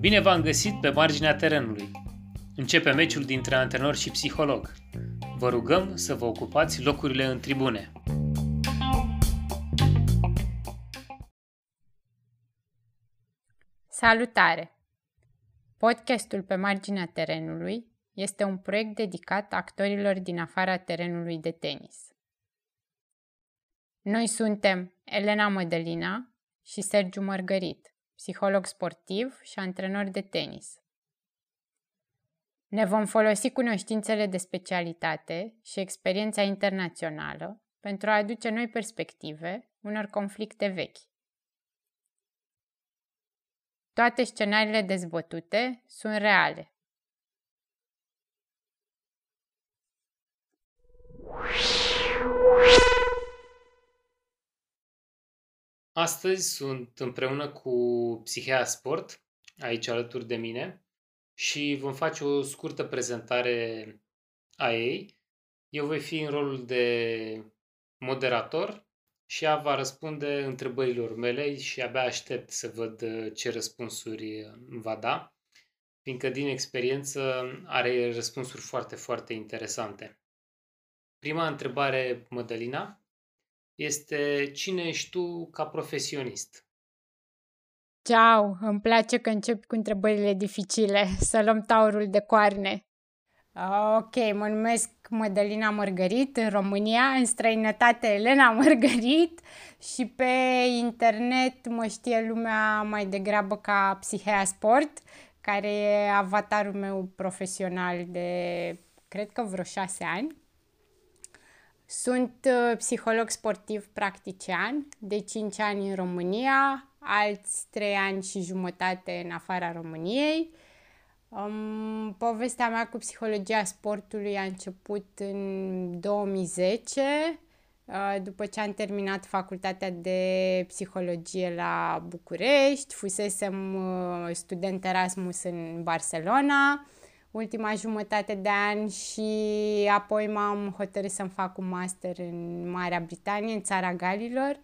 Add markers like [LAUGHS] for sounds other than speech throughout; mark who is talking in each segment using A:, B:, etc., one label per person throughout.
A: Bine v-am găsit pe marginea terenului. Începe meciul dintre antrenor și psiholog. Vă rugăm să vă ocupați locurile în tribune.
B: Salutare! Podcastul pe marginea terenului este un proiect dedicat actorilor din afara terenului de tenis. Noi suntem Elena Mădălina și Sergiu Mărgărit, psiholog sportiv și antrenor de tenis. Ne vom folosi cunoștințele de specialitate și experiența internațională pentru a aduce noi perspective unor conflicte vechi. Toate scenariile dezbătute sunt reale.
A: Astăzi sunt împreună cu Psihea Sport, aici alături de mine, și vom face o scurtă prezentare a ei. Eu voi fi în rolul de moderator și ea va răspunde întrebărilor mele și abia aștept să văd ce răspunsuri va da, fiindcă din experiență are răspunsuri foarte, foarte interesante. Prima întrebare, Mădălina, este cine ești tu ca profesionist?
B: Ciao, îmi place că încep cu întrebările dificile, [LAUGHS] să luăm taurul de coarne. Ok, mă numesc Mădălina Mărgărit în România, în străinătate Elena Mărgărit și pe internet mă știe lumea mai degrabă ca Psihea Sport, care e avatarul meu profesional de, cred că vreo șase ani. Sunt uh, psiholog sportiv practician de 5 ani în România, alți 3 ani și jumătate în afara României. Um, povestea mea cu psihologia sportului a început în 2010, uh, după ce am terminat facultatea de psihologie la București, fusesem uh, student Erasmus în Barcelona, ultima jumătate de an și apoi m-am hotărât să-mi fac un master în Marea Britanie, în țara Galilor.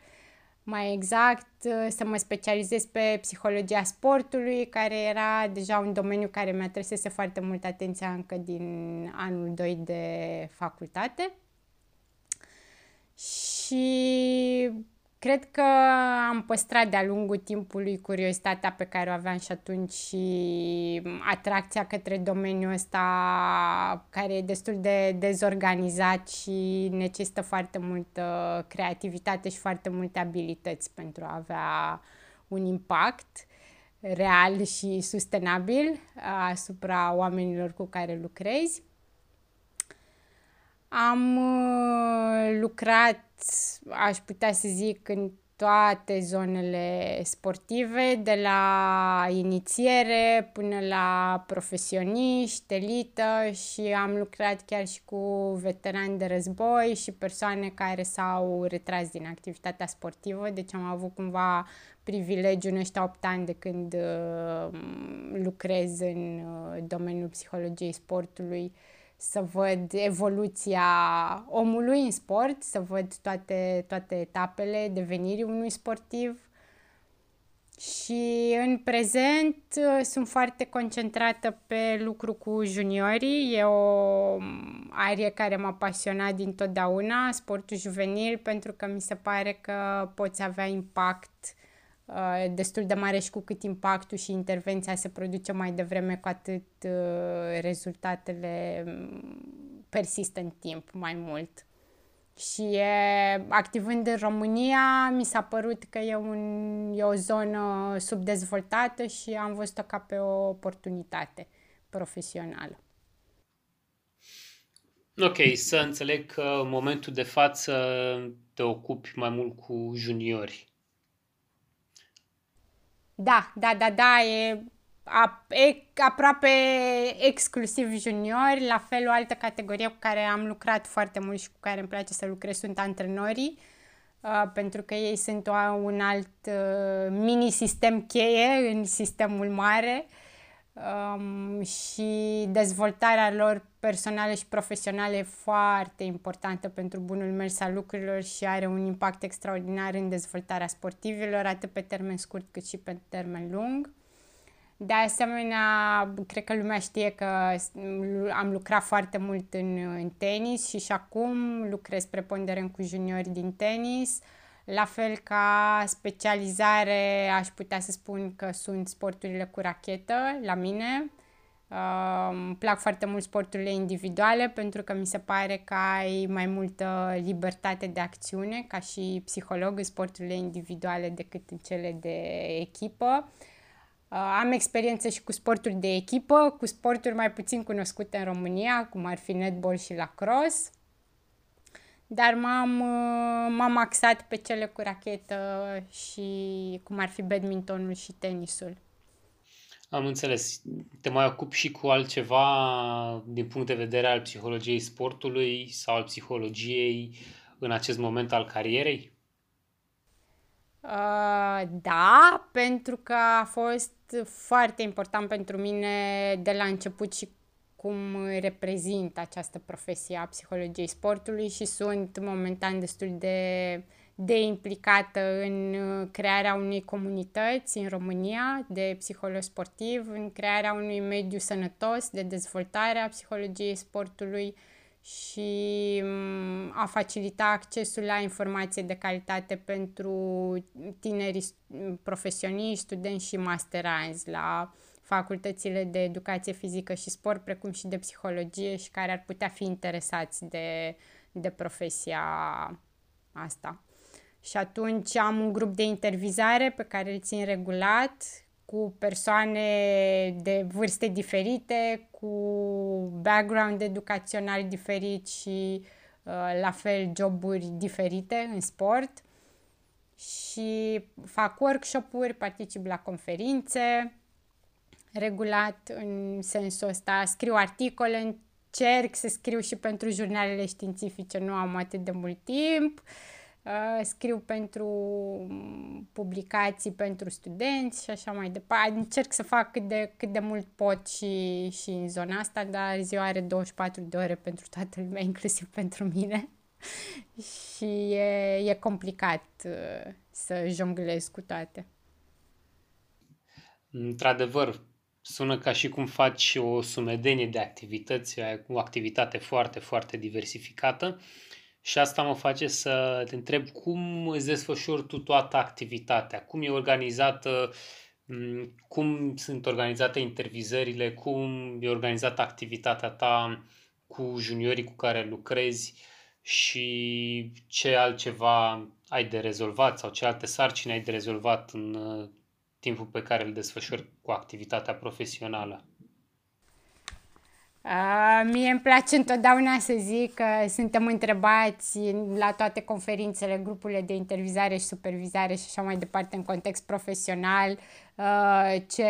B: Mai exact, să mă specializez pe psihologia sportului, care era deja un domeniu care mi-a trăsese foarte mult atenția încă din anul 2 de facultate. Și Cred că am păstrat de-a lungul timpului curiozitatea pe care o aveam și atunci și atracția către domeniul ăsta care e destul de dezorganizat și necesită foarte multă creativitate și foarte multe abilități pentru a avea un impact real și sustenabil asupra oamenilor cu care lucrezi. Am uh, lucrat, aș putea să zic, în toate zonele sportive, de la inițiere până la profesioniști, elită și am lucrat chiar și cu veterani de război și persoane care s-au retras din activitatea sportivă, deci am avut cumva privilegiul în ăștia 8 ani de când uh, lucrez în uh, domeniul psihologiei sportului să văd evoluția omului în sport, să văd toate, toate etapele devenirii unui sportiv. Și în prezent uh, sunt foarte concentrată pe lucru cu juniorii. E o arie care m-a pasionat dintotdeauna, sportul juvenil, pentru că mi se pare că poți avea impact Uh, destul de mare și cu cât impactul și intervenția se produce mai devreme, cu atât uh, rezultatele mm, persistă în timp mai mult. Și e, activând în România, mi s-a părut că e, un, e o zonă subdezvoltată și am văzut-o ca pe o oportunitate profesională.
A: Ok, să înțeleg că în momentul de față te ocupi mai mult cu juniori.
B: Da, da, da, da, e, a, e aproape exclusiv juniori, la fel o altă categorie cu care am lucrat foarte mult și cu care îmi place să lucrez sunt antrenorii, uh, pentru că ei sunt o, un alt uh, mini-sistem cheie în sistemul mare um, și dezvoltarea lor personală și profesională e foarte importantă pentru bunul mers al lucrurilor și are un impact extraordinar în dezvoltarea sportivilor, atât pe termen scurt cât și pe termen lung. De asemenea, cred că lumea știe că am lucrat foarte mult în, în tenis și și acum lucrez preponderent cu juniori din tenis. La fel ca specializare, aș putea să spun că sunt sporturile cu rachetă la mine. Uh, îmi plac foarte mult sporturile individuale pentru că mi se pare că ai mai multă libertate de acțiune ca și psiholog în sporturile individuale decât în cele de echipă. Uh, am experiență și cu sporturi de echipă, cu sporturi mai puțin cunoscute în România, cum ar fi netball și lacrosse. Dar m-am, uh, m-am axat pe cele cu rachetă și cum ar fi badmintonul și tenisul.
A: Am înțeles. Te mai ocupi și cu altceva din punct de vedere al psihologiei sportului sau al psihologiei în acest moment al carierei?
B: Uh, da, pentru că a fost foarte important pentru mine de la început și cum reprezint această profesie a psihologiei sportului și sunt momentan destul de, de implicată în crearea unei comunități în România de psiholog sportiv, în crearea unui mediu sănătos de dezvoltare a psihologiei sportului și mm, a facilita accesul la informație de calitate pentru tinerii profesioniști, studenți și masteranzi la facultățile de educație fizică și sport, precum și de psihologie și care ar putea fi interesați de, de profesia asta. Și atunci am un grup de intervizare pe care îl țin regulat cu persoane de vârste diferite, cu background educațional diferit și uh, la fel joburi diferite în sport și fac workshop-uri, particip la conferințe regulat în sensul ăsta, scriu articole, încerc să scriu și pentru jurnalele științifice, nu am atât de mult timp. Uh, Uh, scriu pentru mm, publicații pentru studenți și așa mai departe. Încerc să fac cât de, cât de mult pot și, și în zona asta, dar ziua are 24 de ore pentru toată lumea, [LAUGHS] inclusiv pentru mine. [LAUGHS] și e, e complicat uh, să jonglez cu toate.
A: Într-adevăr, sună ca și cum faci o sumedenie de activități, o activitate foarte, foarte diversificată. Și asta mă face să te întreb cum îți desfășori tu toată activitatea, cum e organizată, cum sunt organizate intervizările, cum e organizată activitatea ta cu juniorii cu care lucrezi și ce altceva ai de rezolvat sau ce alte sarcini ai de rezolvat în uh, timpul pe care îl desfășori cu activitatea profesională.
B: Uh, mie îmi place întotdeauna să zic că suntem întrebați la toate conferințele, grupurile de intervizare și supervizare și așa mai departe în context profesional, uh, ce,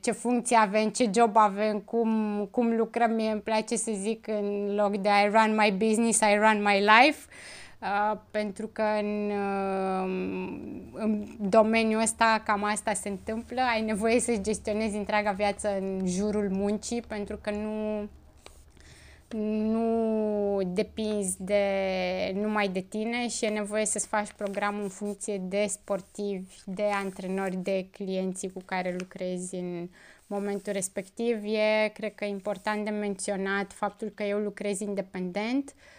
B: ce funcție avem, ce job avem, cum, cum lucrăm. Mie îmi place să zic în loc de I run my business, I run my life. Uh, Uh, pentru că în, uh, în domeniul ăsta cam asta se întâmplă. Ai nevoie să-ți gestionezi întreaga viață în jurul muncii pentru că nu nu depinzi de, numai de tine și e nevoie să-ți faci programul în funcție de sportivi, de antrenori, de clienții cu care lucrezi în momentul respectiv. E, cred că, important de menționat faptul că eu lucrez independent, uh, Uh,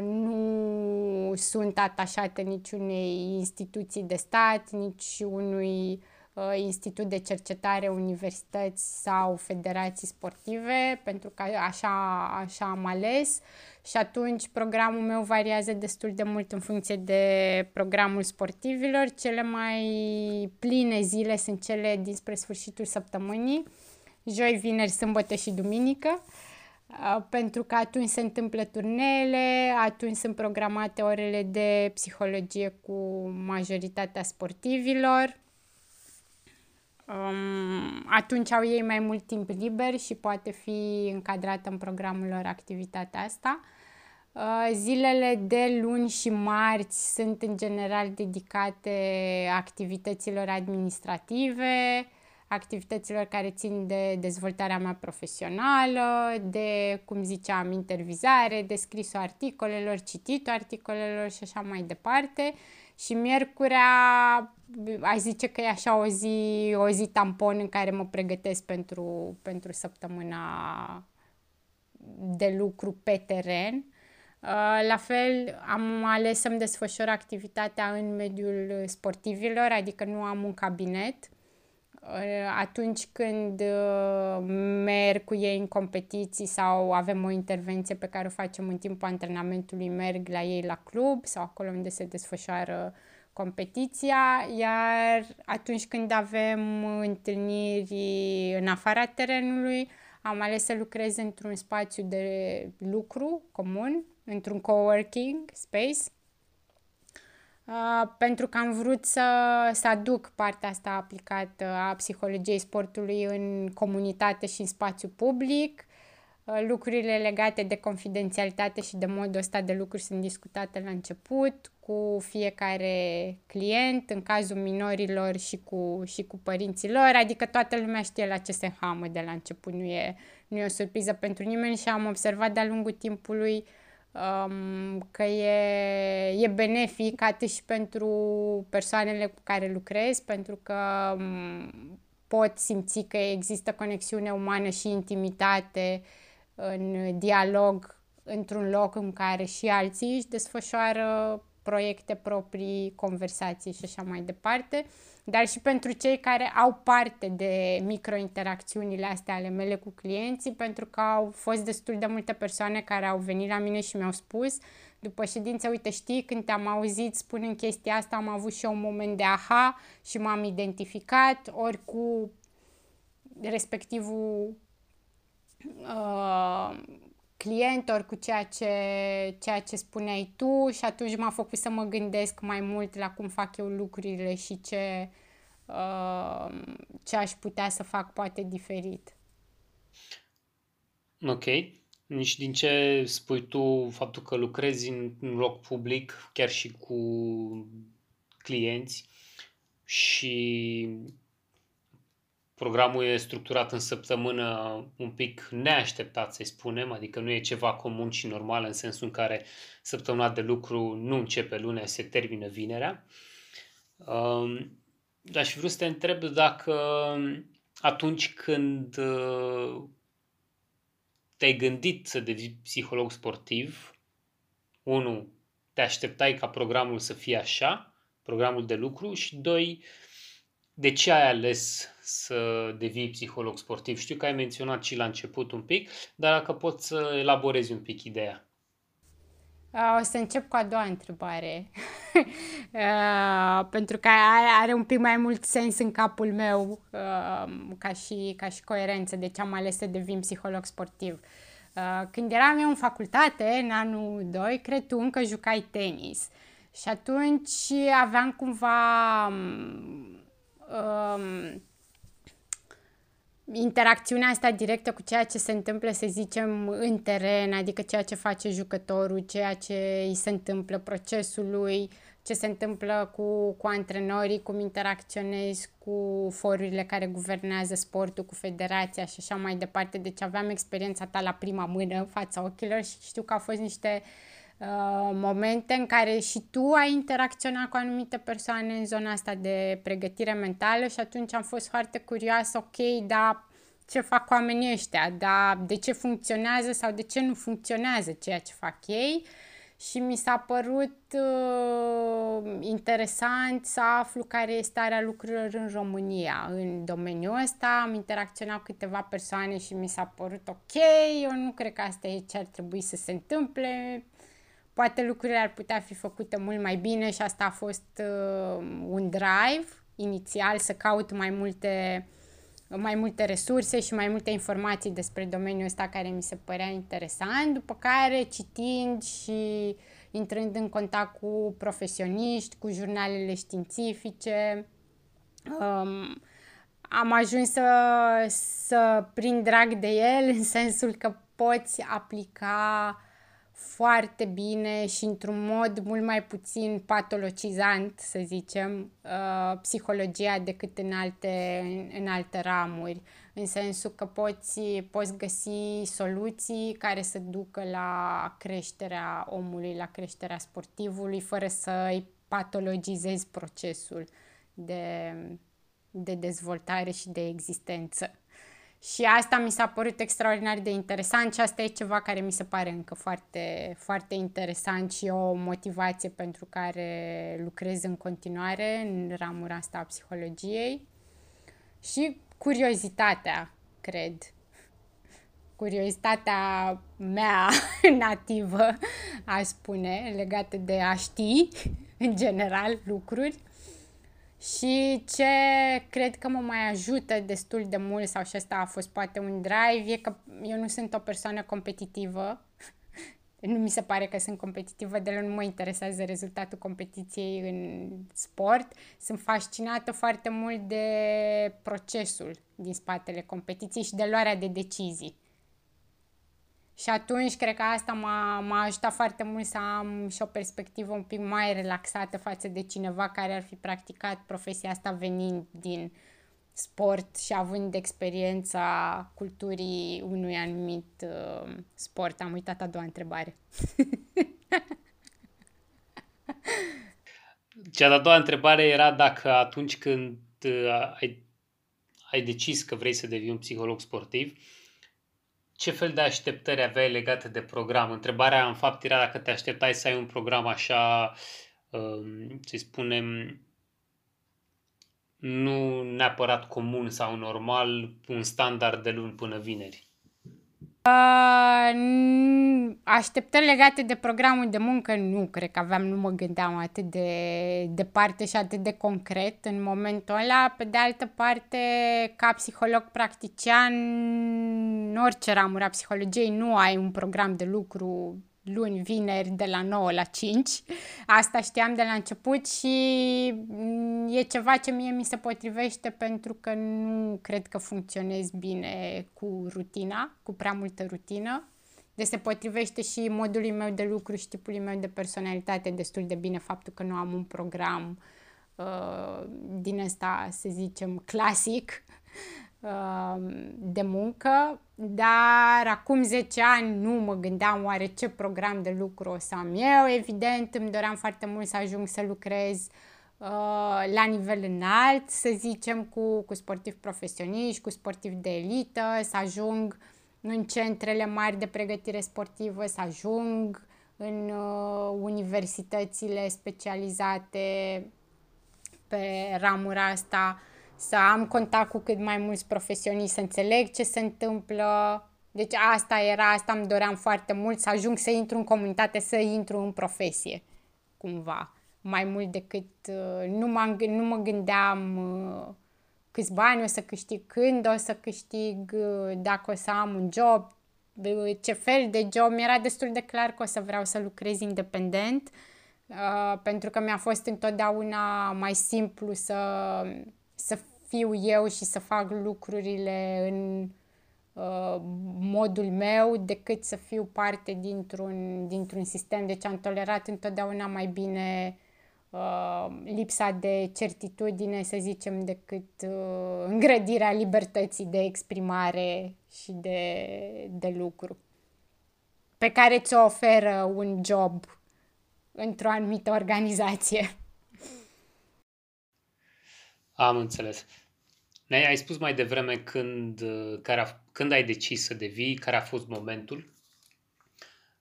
B: nu sunt atașate niciunei instituții de stat, nici unui uh, institut de cercetare, universități sau federații sportive, pentru că așa, așa am ales și atunci programul meu variază destul de mult în funcție de programul sportivilor. Cele mai pline zile sunt cele dinspre sfârșitul săptămânii, joi, vineri, sâmbătă și duminică. Uh, pentru că atunci se întâmplă turnele, atunci sunt programate orele de psihologie cu majoritatea sportivilor. Um, atunci au ei mai mult timp liber și poate fi încadrată în programul lor activitatea asta. Uh, zilele de luni și marți sunt în general dedicate activităților administrative, activităților care țin de dezvoltarea mea profesională, de, cum ziceam, intervizare, de scrisul articolelor, cititul articolelor și așa mai departe. Și miercurea, aș zice că e așa o zi, o zi tampon în care mă pregătesc pentru, pentru săptămâna de lucru pe teren. Uh, la fel, am ales să-mi desfășor activitatea în mediul sportivilor, adică nu am un cabinet. Uh, atunci când uh, merg cu ei în competiții sau avem o intervenție pe care o facem în timpul antrenamentului, merg la ei la club sau acolo unde se desfășoară competiția, iar atunci când avem întâlniri în afara terenului, am ales să lucrez într-un spațiu de lucru comun, într-un coworking space, uh, pentru că am vrut să, să aduc partea asta aplicată a psihologiei sportului în comunitate și în spațiu public. Uh, lucrurile legate de confidențialitate și de modul ăsta de lucruri sunt discutate la început cu fiecare client, în cazul minorilor și cu, și cu părinții lor, adică toată lumea știe la ce se hamă de la început, nu e, nu e o surpriză pentru nimeni și am observat de-a lungul timpului uh, um, că e, e benefic atât și pentru persoanele cu care lucrez, pentru că um, pot simți că există conexiune umană și intimitate în dialog într-un loc în care și alții își desfășoară proiecte proprii, conversații și așa mai departe, dar și pentru cei care au parte de microinteracțiunile astea ale mele cu clienții, pentru că au fost destul de multe persoane care au venit la mine și mi-au spus după ședință, uite, știi, când te-am auzit spunând chestia asta, am avut și eu un moment de aha și m-am identificat, ori cu respectivul uh, client, ori cu ceea ce, ceea ce spuneai tu și atunci m-a făcut să mă gândesc mai mult la cum fac eu lucrurile și ce, uh, ce aș putea să fac poate diferit.
A: Ok. Nici din ce spui tu, faptul că lucrezi în un loc public, chiar și cu clienți și Programul e structurat în săptămână un pic neașteptat, să spunem, adică nu e ceva comun și normal în sensul în care săptămâna de lucru nu începe lunea, se termină vinerea. Um, dar și vreau să te întreb dacă atunci când uh, te-ai gândit să devii psiholog sportiv, unu, te așteptai ca programul să fie așa, programul de lucru și doi, de ce ai ales să devii psiholog sportiv? Știu că ai menționat și la început un pic, dar dacă poți să elaborezi un pic ideea.
B: O să încep cu a doua întrebare, [LAUGHS] pentru că are un pic mai mult sens în capul meu ca și, ca și coerență de ce am ales să devin psiholog sportiv. Când eram eu în facultate, în anul 2, cred tu încă jucai tenis și atunci aveam cumva um, interacțiunea asta directă cu ceea ce se întâmplă, să zicem, în teren, adică ceea ce face jucătorul, ceea ce îi se întâmplă procesului, ce se întâmplă cu, cu antrenorii, cum interacționezi cu forurile care guvernează sportul, cu federația și așa mai departe. Deci aveam experiența ta la prima mână în fața ochilor și știu că au fost niște uh, Uh, momente în care și tu ai interacționat cu anumite persoane în zona asta de pregătire mentală și atunci am fost foarte curioasă, ok, dar ce fac oamenii ăștia, dar de ce funcționează sau de ce nu funcționează ceea ce fac ei? Și mi s-a părut uh, interesant să aflu care este starea lucrurilor în România în domeniul ăsta. Am interacționat cu câteva persoane și mi s-a părut ok, eu nu cred că asta e ce ar trebui să se întâmple poate lucrurile ar putea fi făcute mult mai bine și asta a fost uh, un drive inițial să caut mai multe, mai multe resurse și mai multe informații despre domeniul ăsta care mi se părea interesant, după care citind și intrând în contact cu profesioniști, cu jurnalele științifice, um, am ajuns să, să prind drag de el în sensul că poți aplica foarte bine și într-un mod mult mai puțin patologizant, să zicem, uh, psihologia decât în alte, în alte ramuri, în sensul că poți, poți găsi soluții care să ducă la creșterea omului, la creșterea sportivului, fără să îi patologizezi procesul de, de dezvoltare și de existență. Și asta mi s-a părut extraordinar de interesant și asta e ceva care mi se pare încă foarte, foarte interesant și o motivație pentru care lucrez în continuare în ramura asta a psihologiei. Și curiozitatea, cred. Curiozitatea mea [LAUGHS] nativă, aș spune, legată de a ști, în general, lucruri și ce cred că mă mai ajută destul de mult, sau și asta a fost poate un drive, e că eu nu sunt o persoană competitivă. [LAUGHS] nu mi se pare că sunt competitivă, de nu mă interesează rezultatul competiției în sport. Sunt fascinată foarte mult de procesul din spatele competiției și de luarea de decizii. Și atunci cred că asta m-a, m-a ajutat foarte mult să am și o perspectivă un pic mai relaxată față de cineva care ar fi practicat profesia asta venind din sport și având experiența culturii unui anumit uh, sport. Am uitat a doua întrebare. [LAUGHS]
A: Cea de-a doua întrebare era dacă atunci când uh, ai, ai decis că vrei să devii un psiholog sportiv, uh, ce fel de așteptări aveai legate de program? Întrebarea, în fapt, era dacă te așteptai să ai un program așa, um, să spunem, nu neapărat comun sau normal, un standard de luni până vineri.
B: Uh, așteptări legate de programul de muncă nu cred că aveam, nu mă gândeam atât de departe și atât de concret în momentul ăla. Pe de altă parte, ca psiholog practician, în orice ramură a psihologiei nu ai un program de lucru luni, vineri, de la 9 la 5. Asta știam de la început și mm, e ceva ce mie mi se potrivește pentru că nu cred că funcționez bine cu rutina, cu prea multă rutină. Deci se potrivește și modului meu de lucru și tipului meu de personalitate destul de bine faptul că nu am un program uh, din ăsta, să zicem, clasic de muncă, dar acum 10 ani nu mă gândeam oare ce program de lucru o să am eu. Evident, îmi doream foarte mult să ajung să lucrez uh, la nivel înalt, să zicem, cu, cu sportivi profesioniști, cu sportivi de elită, să ajung în centrele mari de pregătire sportivă, să ajung în uh, universitățile specializate pe ramura asta să am contact cu cât mai mulți profesioniști, să înțeleg ce se întâmplă. Deci asta era, asta îmi doream foarte mult, să ajung să intru în comunitate, să intru în profesie, cumva. Mai mult decât, uh, nu, m nu mă gândeam uh, câți bani o să câștig, când o să câștig, uh, dacă o să am un job, ce fel de job. Mi-era destul de clar că o să vreau să lucrez independent, pentru că mi-a fost întotdeauna mai simplu să să fiu eu și să fac lucrurile în uh, modul meu decât să fiu parte dintr-un, dintr-un sistem. Deci am tolerat întotdeauna mai bine uh, lipsa de certitudine, să zicem, decât uh, îngrădirea libertății de exprimare și de, de lucru pe care ți-o oferă un job într-o anumită organizație.
A: Am înțeles. Ne ai spus mai devreme când, care a, când ai decis să devii, care a fost momentul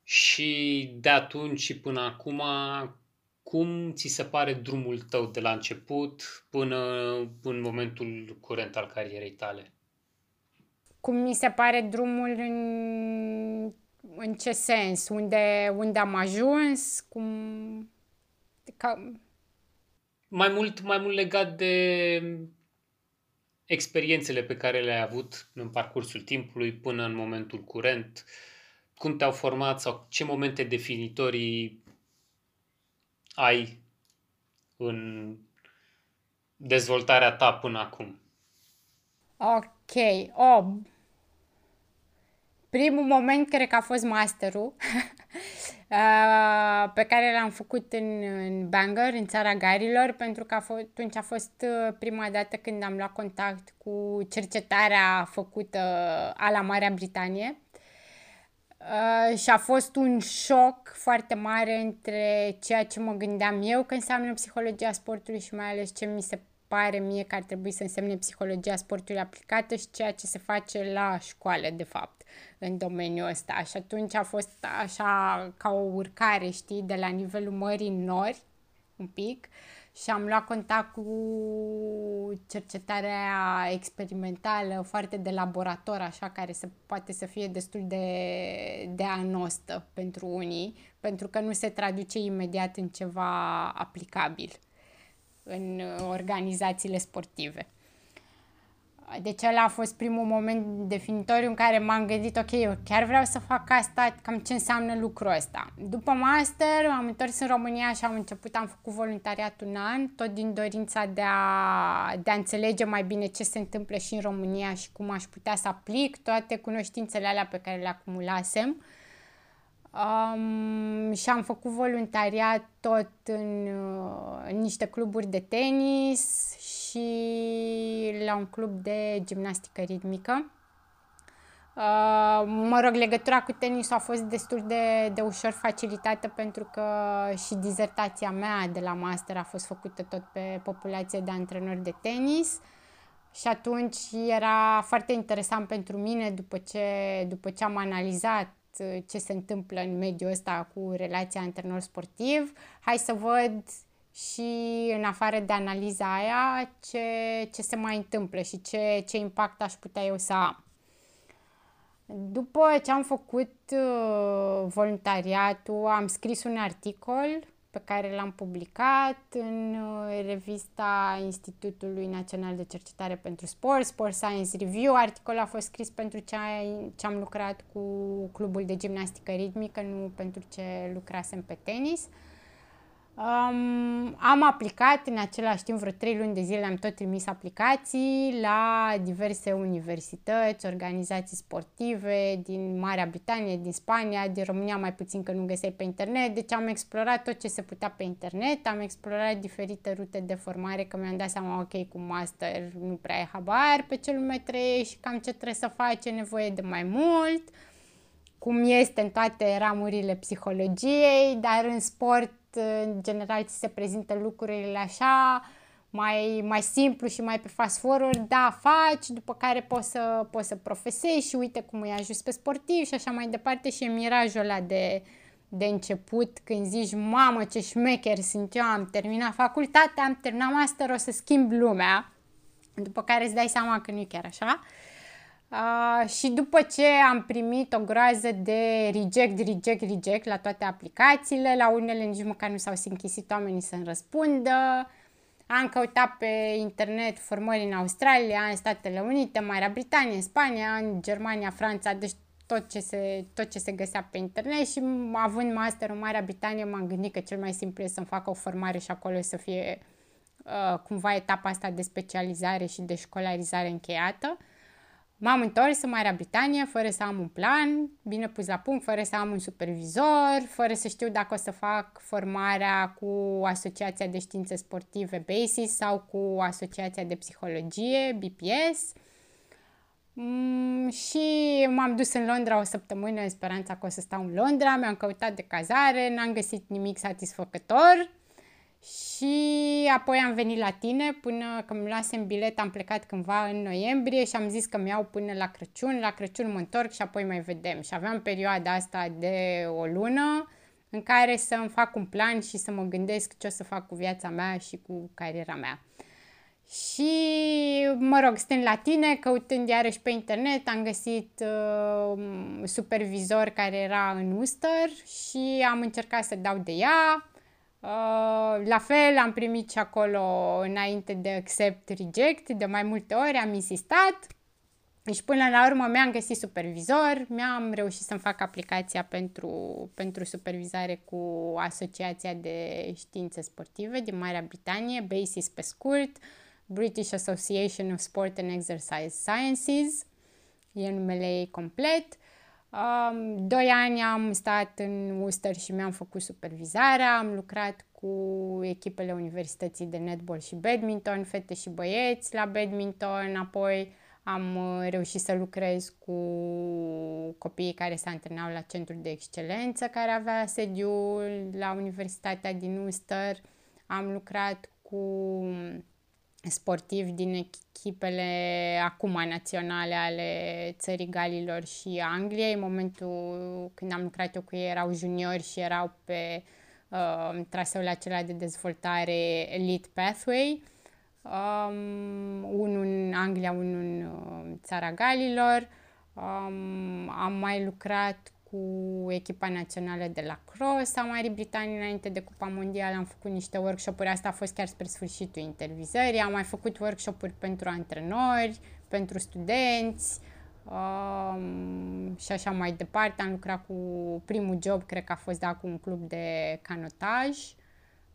A: și de atunci și până acum, cum ți se pare drumul tău de la început până în momentul curent al carierei tale?
B: Cum mi se pare drumul în, în ce sens? Unde, unde am ajuns? Cum... Ca
A: mai mult, mai mult legat de experiențele pe care le-ai avut în parcursul timpului până în momentul curent, cum te-au format sau ce momente definitorii ai în dezvoltarea ta până acum?
B: Ok. Oh. Primul moment cred că a fost masterul. [LAUGHS] uh, pe care l-am făcut în, în Bangor, în țara Garilor, pentru că atunci a fost uh, prima dată când am luat contact cu cercetarea făcută a la Marea Britanie. Uh, și a fost un șoc foarte mare între ceea ce mă gândeam eu că înseamnă psihologia sportului și mai ales ce mi se pare mie că ar trebui să însemne psihologia sportului aplicată și ceea ce se face la școală, de fapt, în domeniul ăsta. Și atunci a fost așa ca o urcare, știi, de la nivelul mării nori, un pic, și am luat contact cu cercetarea experimentală, foarte de laborator, așa, care se poate să fie destul de, de anostă pentru unii, pentru că nu se traduce imediat în ceva aplicabil în organizațiile sportive. Deci ăla a fost primul moment definitoriu în care m-am gândit, ok, eu chiar vreau să fac asta, cam ce înseamnă lucrul ăsta. După master am întors în România și am început, am făcut voluntariat un an, tot din dorința de a, de a înțelege mai bine ce se întâmplă și în România și cum aș putea să aplic toate cunoștințele alea pe care le acumulasem. Uh, Um, și am făcut voluntariat tot în, uh, în niște cluburi de tenis și la un club de gimnastică ritmică. Uh, mă rog, legătura cu tenisul a fost destul de, de ușor facilitată pentru că și dizertația mea de la master a fost făcută tot pe populație de antrenori de tenis și atunci era foarte interesant pentru mine după ce, după ce am analizat Uh, ce se întâmplă în mediul ăsta cu relația antrenor sportiv, hai să văd și în afară de analiza aia ce, ce se mai întâmplă și ce, ce impact aș putea eu să am. După ce am făcut uh, voluntariatul, am scris un articol pe care l-am publicat în uh, revista Institutului Național de Cercetare pentru Sport, Sport Science Review. Articolul a fost scris pentru ce, ce am lucrat cu clubul de gimnastică ritmică, nu pentru ce lucrasem pe tenis. Uh, Um, am aplicat în același timp vreo trei luni de zile, am tot trimis aplicații la diverse universități, organizații sportive din Marea Britanie, din Spania, din România mai puțin că nu găseai pe internet, deci am explorat tot ce se putea pe internet, am explorat diferite rute de formare, că mi-am dat seama, ok, cu master nu prea ai habar pe ce lume trăiești și cam ce trebuie să faci, e nevoie de mai mult, cum este în toate ramurile psihologiei, dar în sport în general ți se prezintă lucrurile așa, mai, mai simplu și mai pe fast forward, da, faci, după care poți să, poți să profesezi și uite cum îi ajut pe sportiv și așa mai departe. Și e mirajul ăla de, de început când zici, mamă ce șmecher sunt eu, am terminat facultatea, am terminat master, o să schimb lumea, după care îți dai seama că nu e chiar așa. Uh, Uh, și după ce am primit o groază de reject, reject, reject la toate aplicațiile, la unele nici măcar nu s-au închisit oamenii să-mi răspundă, am căutat pe internet formări în Australia, în Statele Unite, Marea Britanie, în Spania, în Germania, Franța, deci tot ce, se, tot ce se găsea pe internet și având master în Marea Britanie m-am gândit că cel mai simplu e să-mi fac o formare și acolo să fie uh, cumva etapa asta de specializare și de școlarizare încheiată. Uh, M-am întors în Marea Britanie fără să am un plan bine pus la punct, fără să am un supervizor, fără să știu dacă o să fac formarea cu Asociația de Științe Sportive BASIS sau cu Asociația de Psihologie BPS. Mm, și m-am dus în Londra o săptămână în speranța că o să stau în Londra, mi-am căutat de cazare, n-am găsit nimic satisfăcător și apoi am venit la tine până că mi luasem bilet, am plecat cândva în noiembrie și am zis că mi-au până la Crăciun, la Crăciun mă întorc și apoi mai vedem. Și aveam perioada asta de o lună în care să îmi fac un plan și să mă gândesc ce o să fac cu viața mea și cu cariera mea. Și, mă rog, stând la tine, căutând iarăși pe internet, am găsit uh, supervizor care era în Uster și am încercat să dau de ea, Uh, la fel am primit și acolo înainte de accept reject de mai multe ori, am insistat și până la urmă mi-am găsit supervizor, mi-am reușit să-mi fac aplicația pentru, pentru supervizare cu Asociația de Științe Sportive din Marea Britanie, BASIS pe scurt, British Association of Sport and Exercise Sciences, e numele ei complet. Um, doi ani am stat în Worcester și mi-am făcut supervizarea, am lucrat cu echipele Universității de Netball și Badminton, fete și băieți la badminton, apoi am uh, reușit să lucrez cu copiii care se antrenau la Centrul de Excelență, care avea sediul la Universitatea din Worcester. Am lucrat cu sportivi din echipele acum naționale ale țării Galilor și Angliei. În momentul când am lucrat eu cu ei erau juniori și erau pe uh, traseul acela de dezvoltare Elite Pathway. Um, unul în Anglia, unul în uh, țara Galilor. Um, am mai lucrat cu echipa națională de la Cross a Marii Britanii înainte de Cupa Mondială. Am făcut niște workshop-uri, asta a fost chiar spre sfârșitul intervizării. Am mai făcut workshop-uri pentru antrenori, pentru studenți um, și așa mai departe. Am lucrat cu primul job, cred că a fost dat cu un club de canotaj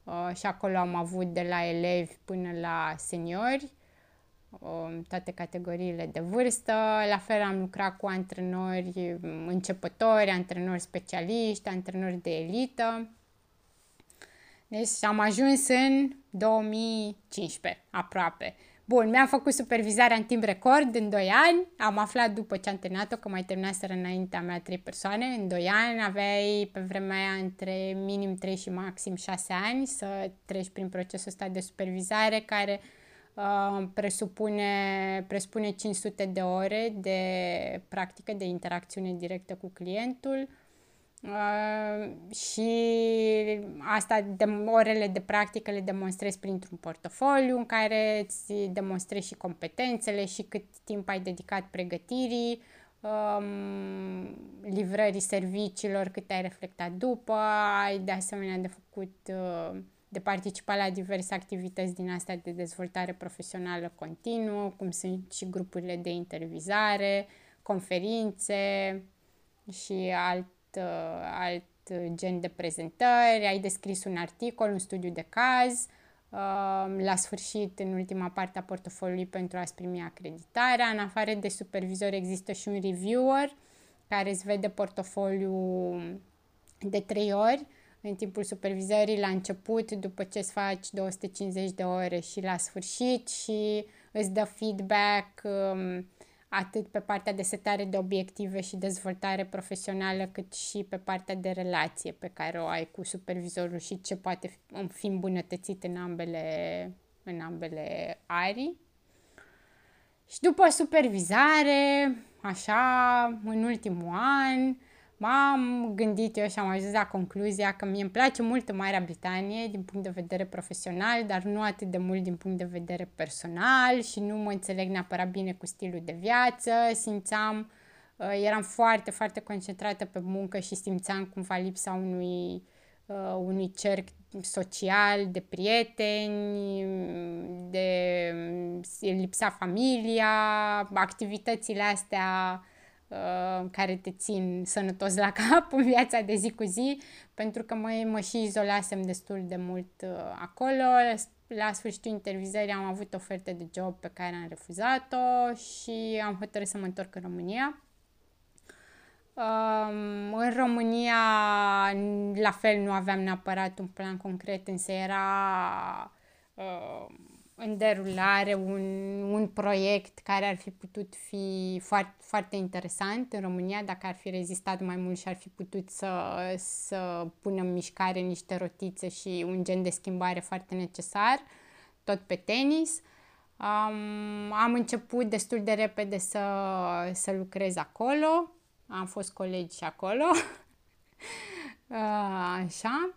B: uh, și acolo am avut de la elevi până la seniori toate categoriile de vârstă. La fel am lucrat cu antrenori începători, antrenori specialiști, antrenori de elită. Deci am ajuns în 2015, aproape. Bun, mi-am făcut supervizarea în timp record în 2 ani. Am aflat după ce am terminat-o că mai terminaseră înaintea mea 3 persoane. În 2 ani aveai pe vremea aia între minim 3 și maxim 6 ani să treci prin procesul ăsta de supervizare care Uh, presupune, presupune 500 de ore de practică, de interacțiune directă cu clientul. Uh, și asta, de, orele de practică le demonstrezi printr-un portofoliu în care îți demonstrezi și competențele și cât timp ai dedicat pregătirii, um, livrării serviciilor, cât ai reflectat după, ai de asemenea de făcut uh, de participa la diverse activități din astea de dezvoltare profesională continuă, cum sunt și grupurile de intervizare, conferințe și alt, uh, alt gen de prezentări, ai descris un articol, un studiu de caz, uh, la sfârșit, în ultima parte a portofoliului pentru a-ți primi acreditarea. În afară de supervizor există și un reviewer care îți vede portofoliul de trei ori în timpul supervizării la început, după ce îți faci 250 de ore și la sfârșit și îți dă feedback um, atât pe partea de setare de obiective și dezvoltare profesională, cât și pe partea de relație pe care o ai cu supervizorul și ce poate fi îmbunătățit în ambele, în ambele arii. Și după supervizare, așa, în ultimul an, m-am gândit eu și am ajuns la concluzia că mie îmi place mult Marea Britanie din punct de vedere profesional, dar nu atât de mult din punct de vedere personal și nu mă înțeleg neapărat bine cu stilul de viață, simțeam, uh, eram foarte, foarte concentrată pe muncă și simțeam cumva lipsa unui, uh, unui cerc social, de prieteni, de lipsa familia, activitățile astea Uh, care te țin sănătos la cap în viața de zi cu zi, pentru că mă, mă și izolasem destul de mult uh, acolo. La sfârșitul intervizării am avut oferte de job pe care am refuzat-o și am hotărât să mă întorc în România. Um, în România, la fel, nu aveam neapărat un plan concret, însă era uh, în derulare un, un proiect care ar fi putut fi foarte, foarte interesant în România, dacă ar fi rezistat mai mult și ar fi putut să, să pună în mișcare niște rotițe și un gen de schimbare foarte necesar, tot pe tenis. Um, am început destul de repede să, să lucrez acolo, am fost colegi și acolo, [LAUGHS] așa.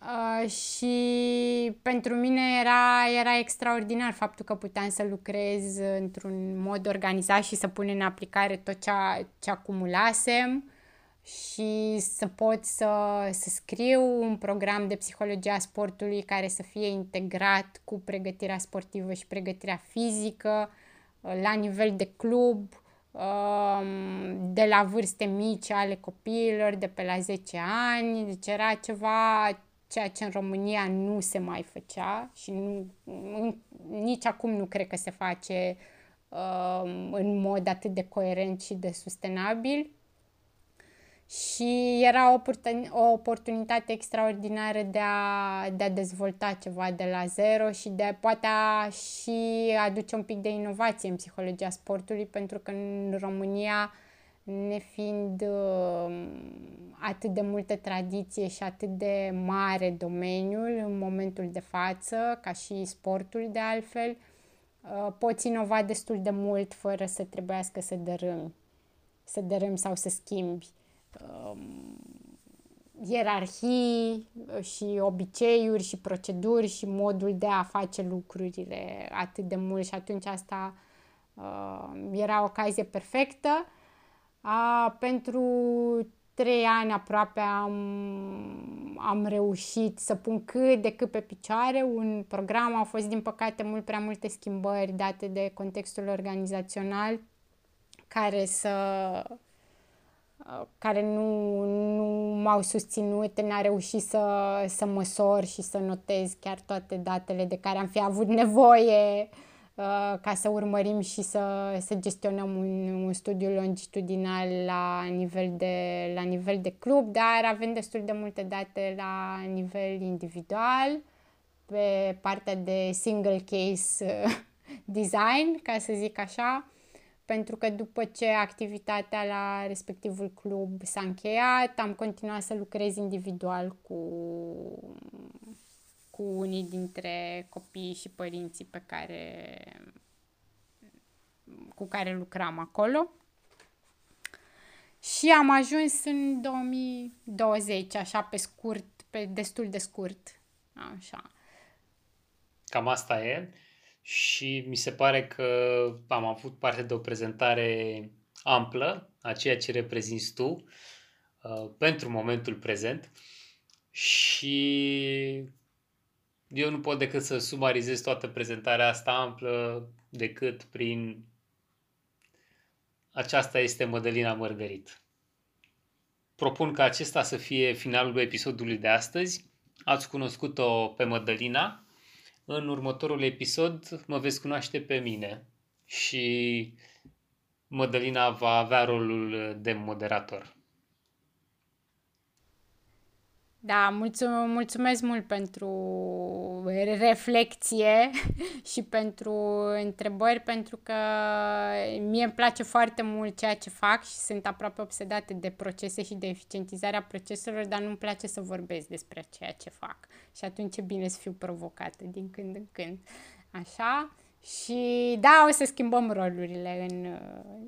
B: Uh, și pentru mine era, era extraordinar faptul că puteam să lucrez într-un mod organizat și să pun în aplicare tot ce, ce acumulasem și să pot să, să scriu un program de psihologie a sportului care să fie integrat cu pregătirea sportivă și pregătirea fizică uh, la nivel de club, um, de la vârste mici ale copiilor, de pe la 10 ani, deci era ceva ceea ce în România nu se mai făcea și nu, nici acum nu cred că se face uh, în mod atât de coerent și de sustenabil. și era o, o oportunitate extraordinară de a, de a dezvolta ceva de la zero și de poate a și aduce un pic de inovație în psihologia sportului, pentru că în România, nefiind uh, atât de multă tradiție și atât de mare domeniul în momentul de față, ca și sportul de altfel, uh, poți inova destul de mult fără să trebuiască să dărâmi, să dărâmi sau să schimbi um, ierarhii și obiceiuri și proceduri și modul de a face lucrurile atât de mult și atunci asta uh, era o ocazie perfectă. Uh, pentru trei ani aproape am, am reușit să pun cât de cât pe picioare un program. Au fost, din păcate, mult prea multe schimbări date de contextul organizațional care să care nu, nu m-au susținut, n-a reușit să, să măsor și să notez chiar toate datele de care am fi avut nevoie uh, ca să urmărim și să, să gestionăm un, un studiu longitudinal la nivel, de, la nivel de club, dar avem destul de multe date la nivel individual, pe partea de single case uh, [LAUGHS] design, ca să zic așa pentru că după ce activitatea la respectivul club s-a încheiat, am continuat să lucrez individual cu, cu unii dintre copiii și părinții pe care, cu care lucram acolo. Și am ajuns în 2020, așa pe scurt, pe destul de scurt. Așa.
A: Cam asta e și mi se pare că am avut parte de o prezentare amplă a ceea ce reprezinți tu uh, pentru momentul prezent și eu nu pot decât să sumarizez toată prezentarea asta amplă decât prin aceasta este Mădălina Mărgărit. Propun ca acesta să fie finalul episodului de astăzi. Ați cunoscut-o pe Mădălina, în următorul episod mă veți cunoaște pe mine și Mădălina va avea rolul de moderator.
B: Da, mulțum- mulțumesc mult pentru reflexie [LAUGHS] și pentru întrebări, pentru că mie îmi place foarte mult ceea ce fac și sunt aproape obsedată de procese și de eficientizarea proceselor, dar nu-mi place să vorbesc despre ceea ce fac. Și atunci e bine să fiu provocată din când în când. Așa? Și da, o să schimbăm rolurile în uh,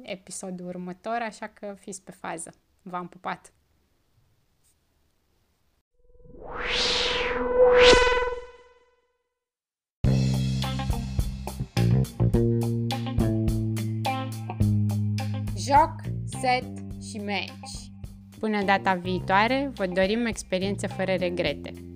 B: episodul următor, așa că fiți pe fază. V-am pupat! Joc, set și meci. Până data viitoare, vă dorim experiențe fără regrete.